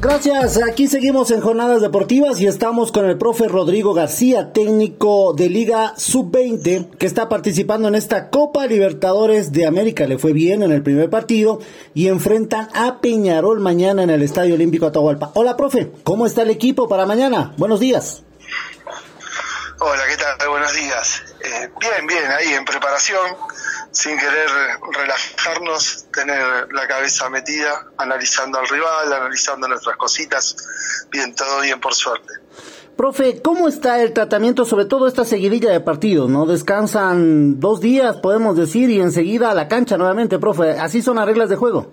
Gracias, aquí seguimos en Jornadas Deportivas y estamos con el profe Rodrigo García, técnico de Liga Sub-20, que está participando en esta Copa Libertadores de América. Le fue bien en el primer partido y enfrentan a Peñarol mañana en el Estadio Olímpico Atahualpa. Hola, profe, ¿cómo está el equipo para mañana? Buenos días. Hola, ¿qué tal? Buenos días. Eh, bien, bien, ahí en preparación sin querer relajarnos, tener la cabeza metida, analizando al rival, analizando nuestras cositas. Bien, todo bien por suerte. Profe, ¿cómo está el tratamiento, sobre todo esta seguidilla de partidos, no? Descansan dos días, podemos decir, y enseguida a la cancha nuevamente, profe. ¿Así son las reglas de juego?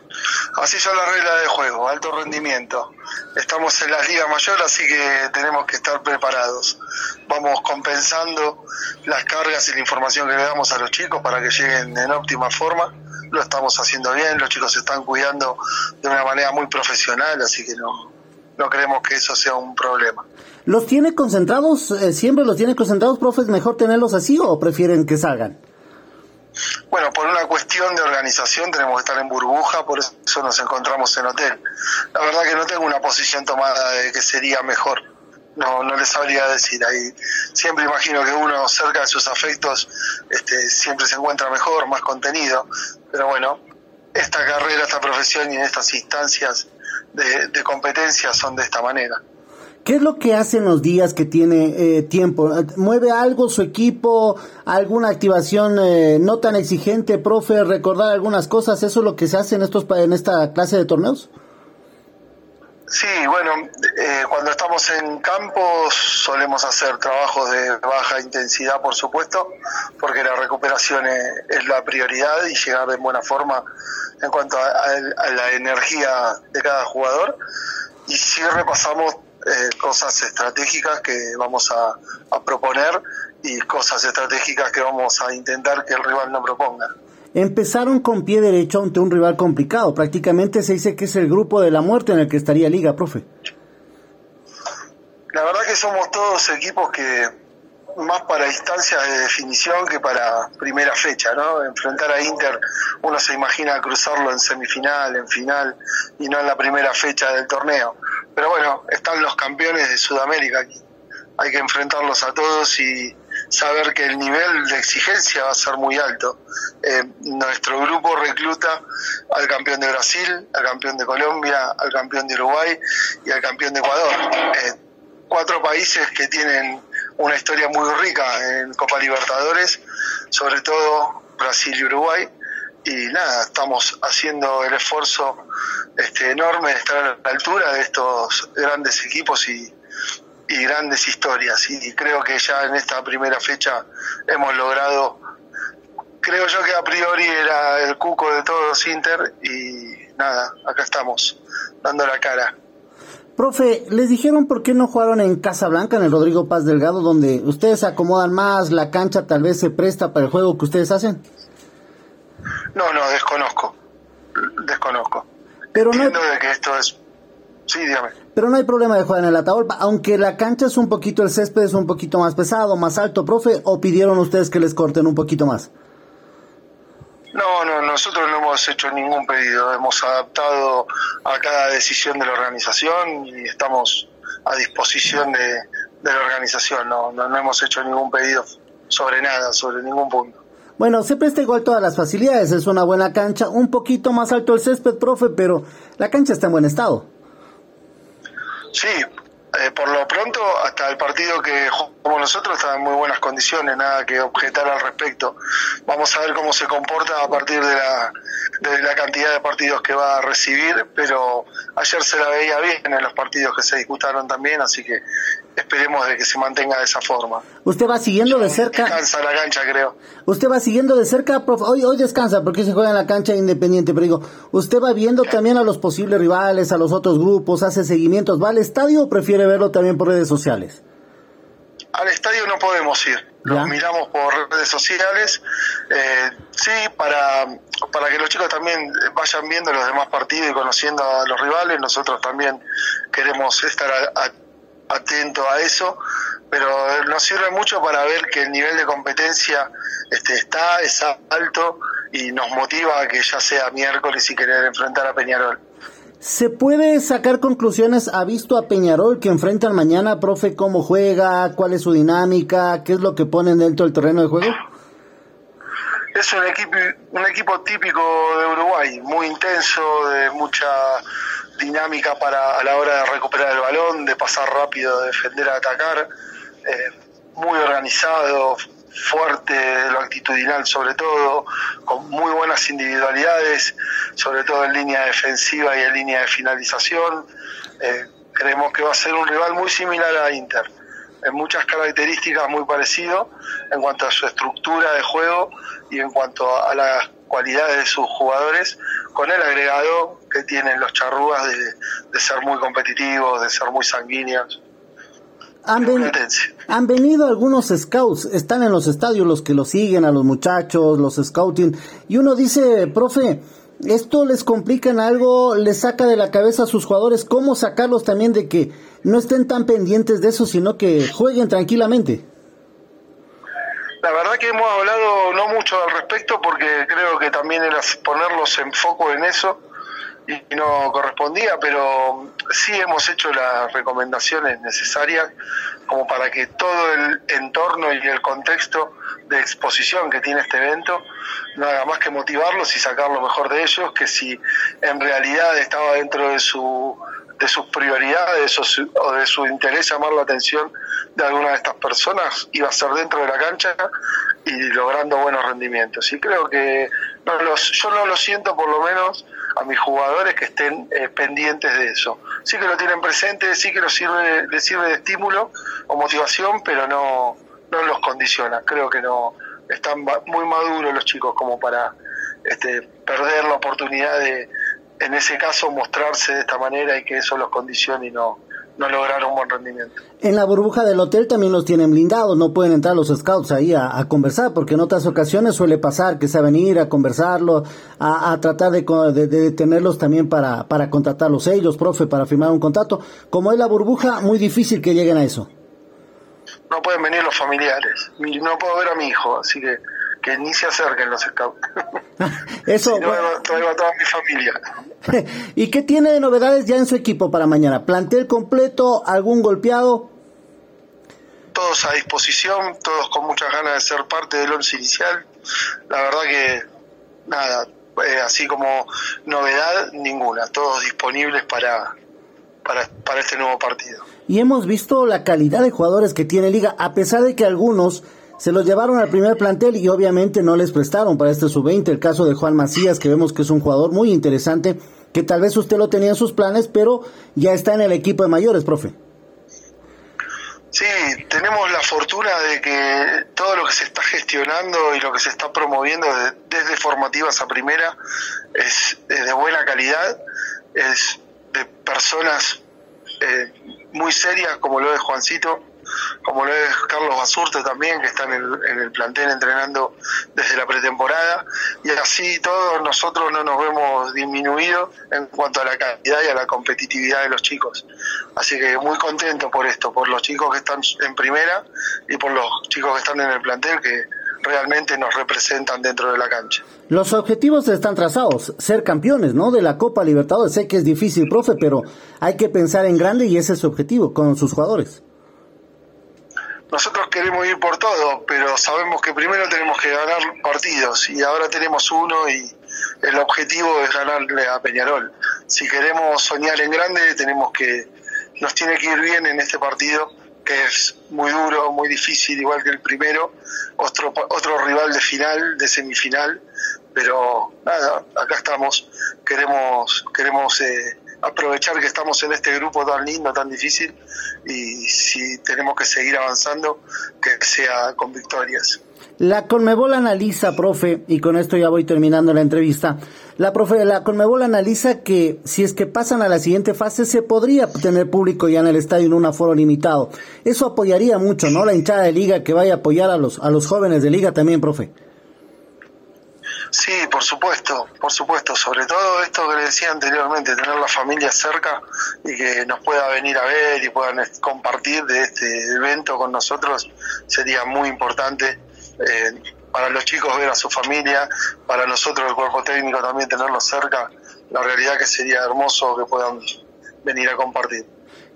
Así son las reglas de juego, alto rendimiento. Estamos en las ligas mayores, así que tenemos que estar preparados. Vamos compensando las cargas y la información que le damos a los chicos para que lleguen en óptima forma. Lo estamos haciendo bien, los chicos se están cuidando de una manera muy profesional, así que no, no creemos que eso sea un problema. ¿Los tiene concentrados? Eh, ¿Siempre los tiene concentrados, profe? ¿Es mejor tenerlos así o prefieren que salgan? Bueno, por una cuestión de organización tenemos que estar en burbuja, por eso nos encontramos en hotel. La verdad que no tengo una posición tomada de que sería mejor. No, no les sabría decir. Ahí siempre imagino que uno cerca de sus afectos este, siempre se encuentra mejor, más contenido. Pero bueno, esta carrera, esta profesión y en estas instancias de competencia son de esta manera. ¿Qué es lo que hace en los días que tiene eh, tiempo? ¿Mueve algo su equipo? ¿Alguna activación eh, no tan exigente, profe? ¿Recordar algunas cosas? ¿Eso es lo que se hace en, estos, en esta clase de torneos? Sí, bueno, eh, cuando estamos en campos solemos hacer trabajos de baja intensidad, por supuesto, porque la recuperación es, la prioridad y llegar en buena forma en cuanto a, la energía de cada jugador. Y sí repasamos eh, cosas estratégicas que vamos a, proponer y cosas estratégicas que vamos a intentar que el rival no proponga. Empezaron con pie derecho ante un rival complicado. Prácticamente se dice que es el grupo de la muerte en el que estaría Liga, profe. La verdad que somos todos equipos que más para instancias de definición que para primera fecha, ¿no? Enfrentar a Inter, uno se imagina cruzarlo en semifinal, en final y no en la primera fecha del torneo. Pero bueno, están los campeones de Sudamérica aquí. Hay que enfrentarlos a todos y saber que el nivel de exigencia va a ser muy alto. Eh, nuestro grupo recluta al campeón de Brasil, al campeón de Colombia, al campeón de Uruguay y al campeón de Ecuador. Eh, cuatro países que tienen una historia muy rica en Copa Libertadores, sobre todo Brasil y Uruguay. Y nada, estamos haciendo el esfuerzo este, enorme de estar a la altura de estos grandes equipos y, grandes historias. Y creo que ya en esta primera fecha hemos logrado, creo yo que a priori era el cuco de todos Inter y nada, acá estamos, dando la cara. Profe, ¿les dijeron por qué no jugaron en Casablanca, en el Rodrigo Paz Delgado, donde ustedes acomodan más, la cancha tal vez se presta para el juego que ustedes hacen? No, no, desconozco. Desconozco. Pero no hay... de que esto es... Sí, dígame. Pero no hay problema de jugar en el Atahualpa, aunque la cancha es un poquito, el césped es un poquito más pesado, más alto, profe, ¿o pidieron ustedes que les corten un poquito más? No, no, nosotros no hemos hecho ningún pedido, hemos adaptado a cada decisión de la organización y estamos a disposición de, la organización, no, no, no hemos hecho ningún pedido sobre nada, sobre ningún punto. Bueno, se presta igual todas las facilidades, es una buena cancha, un poquito más alto el césped, profe, pero la cancha está en buen estado. Sí, eh, por lo pronto, hasta el partido que jugamos nosotros está en muy buenas condiciones, nada que objetar al respecto. Vamos a ver cómo se comporta a partir de la, de la cantidad de partidos que va a recibir, pero ayer se la veía bien en los partidos que se disputaron también, así que esperemos de que se mantenga de esa forma. Usted va siguiendo de cerca. Descansa la cancha, creo. Usted va siguiendo de cerca, prof. Hoy, hoy descansa porque se juega en la cancha independiente, pero digo, usted va viendo también a los posibles rivales, a los otros grupos, hace seguimientos, ¿va al estadio o prefiere verlo también por redes sociales? Al estadio no podemos ir, lo miramos por redes sociales, eh, sí, para, para que los chicos también vayan viendo los demás partidos y conociendo a los rivales, nosotros también queremos estar atentos a eso, pero nos sirve mucho para ver que el nivel de competencia este, está, es alto y nos motiva a que ya sea miércoles y querer enfrentar a Peñarol. ¿Se puede sacar conclusiones? ¿Ha visto a Peñarol que enfrentan mañana, profe, cómo juega, cuál es su dinámica, qué es lo que ponen dentro del terreno de juego? Es un equipo, un equipo típico de Uruguay, muy intenso, de mucha dinámica para a la hora de recuperar el balón, de pasar rápido, de defender a atacar, eh, muy organizado, fuerte, lo actitudinal sobre todo, con muy buenas individualidades, sobre todo en línea defensiva y en línea de finalización. Eh, creemos que va a ser un rival muy similar a Inter, en muchas características muy parecido en cuanto a su estructura de juego y en cuanto a las cualidades de sus jugadores, con el agregado que tienen los charrúas de, de ser muy competitivos, de ser muy sanguíneos. Han, venido algunos scouts, están en los estadios los que los siguen a los muchachos, los scouting, y uno dice, profe, esto les complica en algo, les saca de la cabeza a sus jugadores, ¿cómo sacarlos también de que no estén tan pendientes de eso, sino que jueguen tranquilamente? La verdad que hemos hablado no mucho al respecto porque creo que también era ponerlos en foco en eso y no correspondía, pero sí hemos hecho las recomendaciones necesarias como para que todo el entorno y el contexto de exposición que tiene este evento no haga más que motivarlos y sacar lo mejor de ellos, que si en realidad estaba dentro de su de sus prioridades o, de su interés llamar la atención de alguna de estas personas iba a ser dentro de la cancha y logrando buenos rendimientos. Y creo que no los, yo no lo siento por lo menos a mis jugadores que estén eh, pendientes de eso. Sí que lo tienen presente, sí que lo sirve, les sirve de estímulo o motivación, pero no, no los condiciona. Creo que no están muy maduros los chicos como para este, perder la oportunidad de, en ese caso, mostrarse de esta manera y que eso los condicione y no, no lograron buen rendimiento. En la burbuja del hotel también los tienen blindados, no pueden entrar los scouts ahí a, conversar, porque en otras ocasiones suele pasar que saben ir a conversarlo, a, tratar de, de, tenerlos también para, para contratarlos ellos, profe, para firmar un contrato. Como es la burbuja, muy difícil que lleguen a eso. No pueden venir los familiares, no puedo ver a mi hijo, así que que ni se acerquen los scouts. Eso. traigo, a toda mi familia. ¿Y qué tiene de novedades ya en su equipo para mañana? ¿Plantel completo? ¿Algún golpeado? Todos a disposición, todos con muchas ganas de ser parte del once inicial. La verdad que, nada, eh, así como novedad, ninguna. Todos disponibles para, para, para este nuevo partido. Y hemos visto la calidad de jugadores que tiene Liga, a pesar de que algunos se los llevaron al primer plantel y obviamente no les prestaron para este sub-20. El caso de Juan Macías, que vemos que es un jugador muy interesante, que tal vez usted lo tenía en sus planes, pero ya está en el equipo de mayores, profe. Sí, tenemos la fortuna de que todo lo que se está gestionando y lo que se está promoviendo desde formativas a primera es, de buena calidad, es de personas eh, muy serias como lo de Juancito, como lo es Carlos Basurte también, que está en el, plantel entrenando desde la pretemporada, y así todos nosotros no nos vemos disminuidos en cuanto a la calidad y a la competitividad de los chicos. Así que muy contento por esto, por los chicos que están en primera y por los chicos que están en el plantel que realmente nos representan dentro de la cancha. Los objetivos están trazados, ser campeones, ¿no? De la Copa Libertadores. Sé que es difícil, profe, pero hay que pensar en grande y ese es su objetivo con sus jugadores nosotros queremos ir por todo, pero sabemos que primero tenemos que ganar partidos y ahora tenemos uno y el objetivo es ganarle a Peñarol. Si queremos soñar en grande tenemos que, nos tiene que ir bien en este partido que es muy duro, muy difícil, igual que el primero, otro, otro rival de final, de semifinal, pero nada, acá estamos, queremos, queremos eh, aprovechar que estamos en este grupo tan lindo, tan difícil, y si tenemos que seguir avanzando, que sea con victorias. La Conmebol analiza, profe, y con esto ya voy terminando la entrevista. La profe, la Conmebol analiza que si es que pasan a la siguiente fase se podría tener público ya en el estadio en un aforo limitado. Eso apoyaría mucho, ¿no? La hinchada de liga que vaya a apoyar a los a los jóvenes de liga también, profe. Sí, por supuesto, por supuesto. Sobre todo esto que le decía anteriormente, tener la familia cerca y que nos pueda venir a ver y puedan compartir de este evento con nosotros sería muy importante eh, para los chicos ver a su familia, para nosotros el cuerpo técnico también tenerlos cerca, la realidad que sería hermoso que puedan venir a compartir.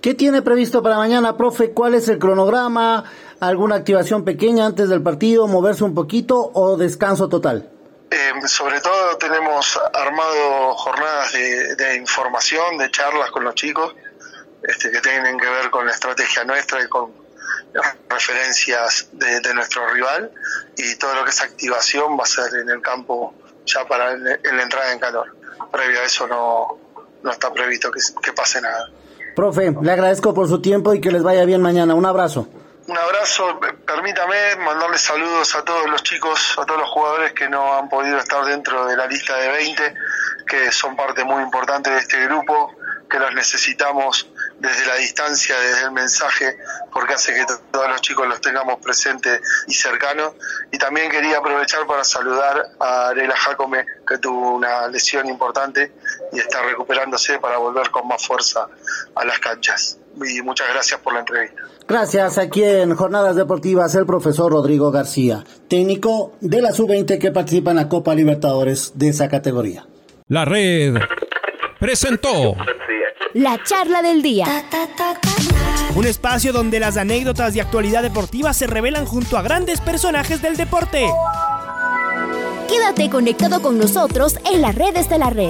¿Qué tiene previsto para mañana, profe? ¿Cuál es el cronograma? ¿Alguna activación pequeña antes del partido? ¿Moverse un poquito o descanso total? Eh, sobre todo tenemos armado jornadas de, información, de charlas con los chicos, este, que tienen que ver con la estrategia nuestra y con referencias de, nuestro rival y todo lo que es activación va a ser en el campo ya para en, la entrada en calor. Previo a eso no, no está previsto que, que pase nada. Profe, le agradezco por su tiempo y que les vaya bien mañana. Un abrazo. Un abrazo, permítame mandarles saludos a todos los chicos, a todos los jugadores que no han podido estar dentro de la lista de 20, que son parte muy importante de este grupo, que los necesitamos desde la distancia, desde el mensaje, porque hace que todos los chicos los tengamos presentes y cercanos. Y también quería aprovechar para saludar a Arela Jacome, que tuvo una lesión importante y está recuperándose para volver con más fuerza a las canchas. Y muchas gracias por la entrevista. Gracias. Aquí en Jornadas Deportivas, el profesor Rodrigo García, técnico de la Sub-20 que participa en la Copa Libertadores de esa categoría. La red presentó la charla del día. Un espacio donde las anécdotas de actualidad deportiva se revelan junto a grandes personajes del deporte. Quédate conectado con nosotros en las redes de la red.